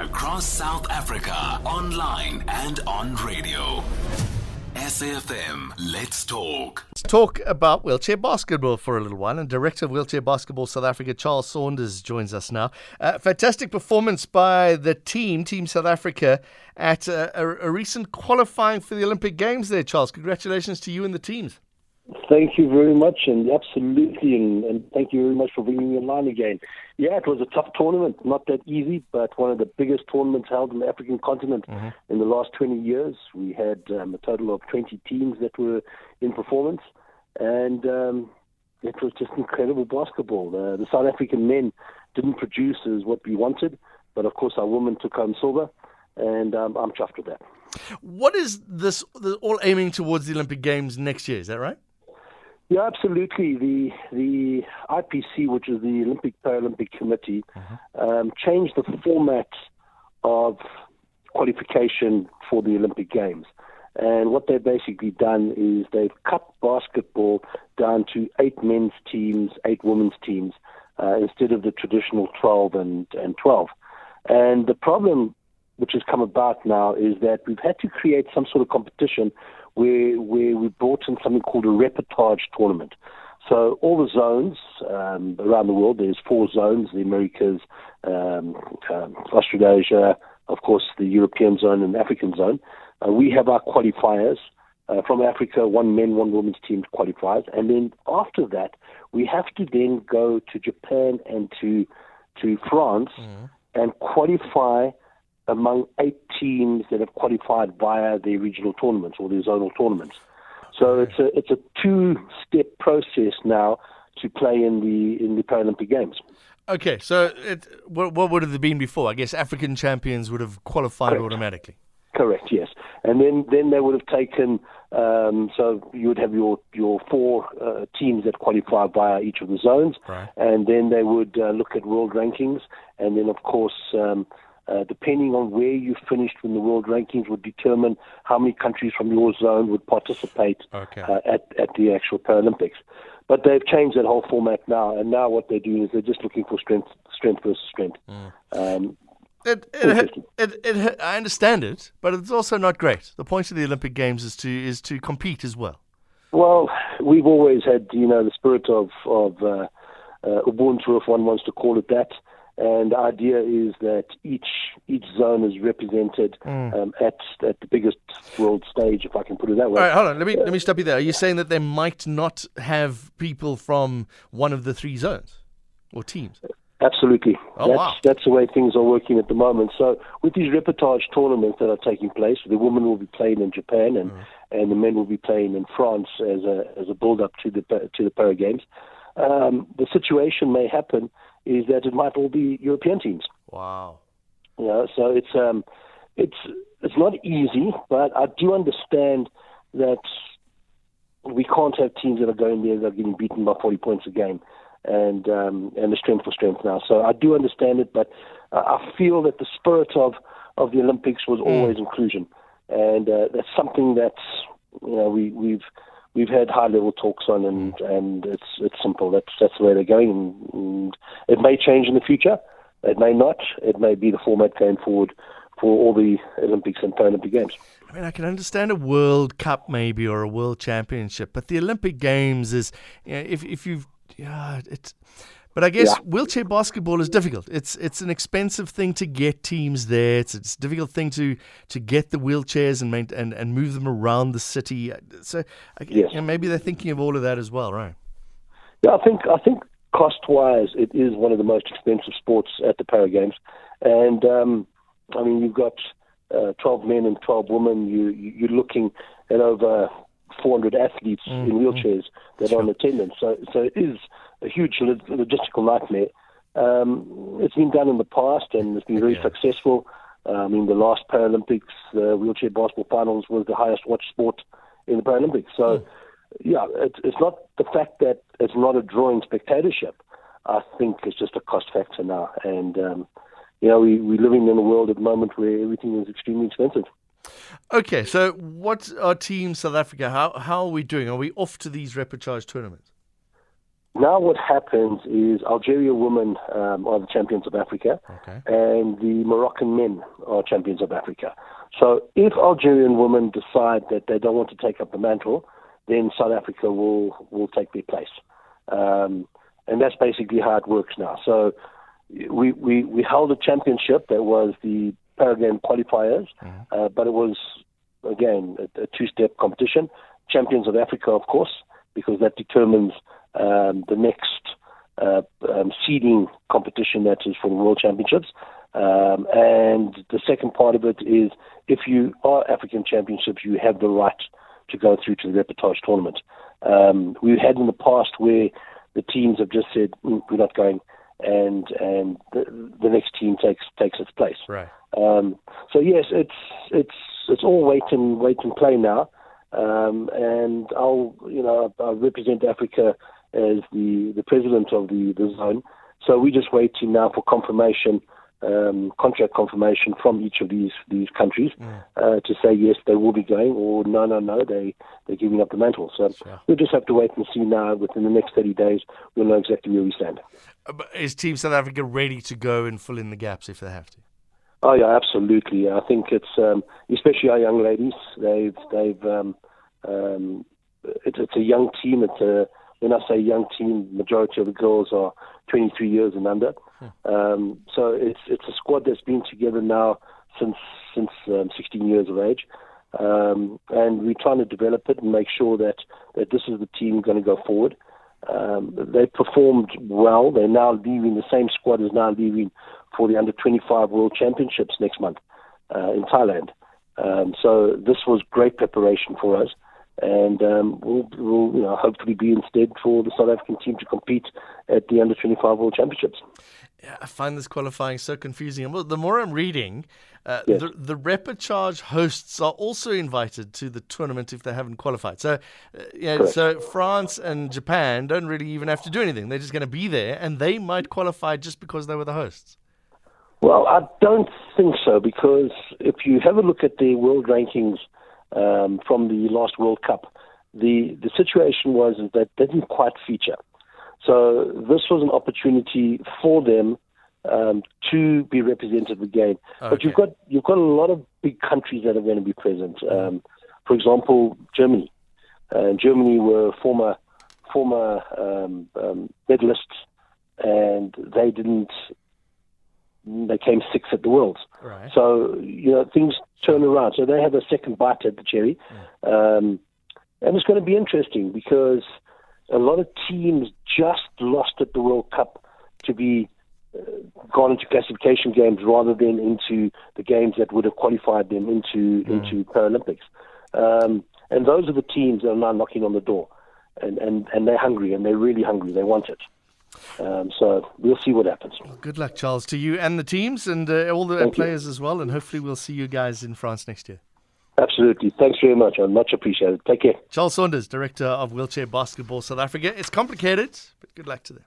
across South Africa, online and on radio. SAFM, let's talk. Let's talk about wheelchair basketball for a little while. And Director of Wheelchair Basketball South Africa, Charles Saunders, joins us now. Uh, fantastic performance by the team, Team South Africa, at uh, a, a recent qualifying for the Olympic Games there, Charles. Congratulations to you and the teams. Thank you very much, and absolutely, and, and, thank you very much for bringing me online again. Yeah, it was a tough tournament, not that easy, but one of the biggest tournaments held on the African continent mm-hmm. in the last 20 years. We had um, a total of 20 teams that were in performance, and um, it was just incredible basketball. Uh, the South African men didn't produce as what we wanted, but of course our women took home silver, and um, I'm chuffed with that. What is this all aiming towards the Olympic Games next year? Is that right? Yeah, absolutely. The the IPC, which is the Olympic Paralympic Committee, uh-huh. um, changed the format of qualification for the Olympic Games. And what they've basically done is they've cut basketball down to eight men's teams, eight women's teams, uh, instead of the traditional 12 and, and 12. And the problem which has come about now is that we've had to create some sort of competition where, where we brought in something called a repechage tournament. So all the zones um, around the world, there's four zones: the Americas, um, um, Australasia, of course, the European zone and African zone. Uh, we have our qualifiers uh, from Africa, one men, one women's team qualifies, and then after that, we have to then go to Japan and to to France mm-hmm. and qualify among eight teams that have qualified via the regional tournaments or the zonal tournaments. So it's a it's a two step process now to play in the in the Paralympic Games. Okay, so it, what, what would have been before? I guess African champions would have qualified Correct. automatically. Correct. Yes, and then then they would have taken. Um, so you would have your your four uh, teams that qualify via each of the zones, right. and then they would uh, look at world rankings, and then of course. Um, uh, depending on where you finished in the world rankings, would determine how many countries from your zone would participate okay. uh, at, at the actual Paralympics. But they've changed that whole format now, and now what they're doing is they're just looking for strength, strength versus strength. Mm. Um, it, it, it, it, I understand it, but it's also not great. The point of the Olympic Games is to is to compete as well. Well, we've always had, you know, the spirit of of uh, uh, Ubuntu, if one wants to call it that. And the idea is that each each zone is represented mm. um, at at the biggest world stage, if I can put it that way. All right, hold on. Let me uh, let me stop you there. Are you saying that they might not have people from one of the three zones or teams? Absolutely. Oh, that's, wow. that's the way things are working at the moment. So with these repechage tournaments that are taking place, the women will be playing in Japan and, mm. and the men will be playing in France as a as a build up to the to the Para Games. Um, the situation may happen is that it might all be European teams. Wow. You know, so it's um, it's it's not easy, but I do understand that we can't have teams that are going there that are getting beaten by 40 points a game, and um, and the strength for strength now. So I do understand it, but I feel that the spirit of of the Olympics was hmm. always mm. inclusion, and uh, that's something that's you know we we've we've had high level talks on, and mm. and it's it's simple. That's that's the way they're going, and, and it may change in the future. It may not. It may be the format going forward for all the Olympics and Paralympic Games. I mean, I can understand a World Cup maybe or a World Championship, but the Olympic Games is, you know, if if you've, yeah, it's but I guess yeah. wheelchair basketball is difficult. It's it's an expensive thing to get teams there. It's, it's a difficult thing to to get the wheelchairs and main, and and move them around the city. So yes. you know, maybe they're thinking of all of that as well, right? Yeah, I think I think cost wise, it is one of the most expensive sports at the Para Games, and um, I mean you've got uh, 12 men and 12 women. You you're looking at over 400 athletes mm-hmm. in wheelchairs that sure. are in attendance. So so it is a huge logistical nightmare. Um, it's been done in the past and it's been very yeah. successful. Uh, I mean, the last Paralympics, the wheelchair basketball finals was the highest watched sport in the Paralympics. So, mm. yeah, it's, it's not the fact that it's not a drawing spectatorship. I think it's just a cost factor now. And, um, you know, we, we're living in a world at the moment where everything is extremely expensive. Okay, so what are Team South Africa? How how are we doing? Are we off to these repechage tournaments? Now what happens is Algeria women um, are the champions of Africa, Okay. and the Moroccan men are champions of Africa. So if Algerian women decide that they don't want to take up the mantle, then South Africa will will take their place, um, and that's basically how it works now. So we we, we held a championship that was the Paragame qualifiers, uh, but it was again a, a two-step competition. Champions of Africa, of course, because that determines um, the next uh, um, seeding competition that is for the World Championships. Um, and the second part of it is if you are African Championships, you have the right to go through to the repechage tournament. Um, we've had in the past where the teams have just said "Mm, we're not going, and and the, the next team takes takes its place. Right. Um, so yes, it's it's it's all wait and wait and play now, um, and I'll you know I represent Africa as the the president of the the zone. So we're just waiting now for confirmation, um, contract confirmation from each of these these countries uh, to say yes they will be going or no no no they they're giving up the mantle. So Sure. we'll just have to wait and see now. Within the next 30 days, we'll know exactly where we stand. Uh, but Is Team South Africa ready to go and fill in the gaps if they have to? Oh yeah, absolutely. I think it's um, especially our young ladies. They've they've um, um, it's, it's a young team. It's a when I say young team, majority of the girls are 23 years and under. Um, so it's it's a squad that's been together now since since um, 16 years of age, um, and we're trying to develop it and make sure that that this is the team going to go forward. Um, they performed well. They're now leaving. The same squad is now leaving for the under 25 World Championships next month uh, in Thailand. Um, so this was great preparation for us, and um, we'll, we'll you know, hopefully be instead for the South African team to compete at the under 25 World Championships. Yeah, I find this qualifying so confusing. And well, the more I'm reading, uh, Yes. the, the hosts are also invited to the tournament if they haven't qualified. So, uh, yeah, Correct. so France and Japan don't really even have to do anything. They're just going to be there, and they might qualify just because they were the hosts. Well, I don't think so because if you have a look at the world rankings um, from the last World Cup, the the situation was that they didn't quite feature. So this was an opportunity for them um, to be represented again. But you've got you've got a lot of big countries that are going to be present. Um, for example, Germany. Uh, Germany were former former um, um, medalists, and they didn't. They came sixth at the Worlds. Right. So you know things turn around. So they have a second bite at the cherry, um, and it's going to be interesting because a lot of teams just lost at the World Cup to be uh, gone into classification games rather than into the games that would have qualified them into into Paralympics. Um, and those are the teams that are now knocking on the door, and and and they're hungry and they're really hungry. They want it. Um, so we'll see what happens. Good luck, Charles, to you and the teams and uh, all the Thank you. players as well. And hopefully, we'll see you guys in France next year. Absolutely. Thanks very much. I much appreciate it. Take care. Charles Saunders, Director of Wheelchair Basketball South Africa. It's complicated, but good luck to them.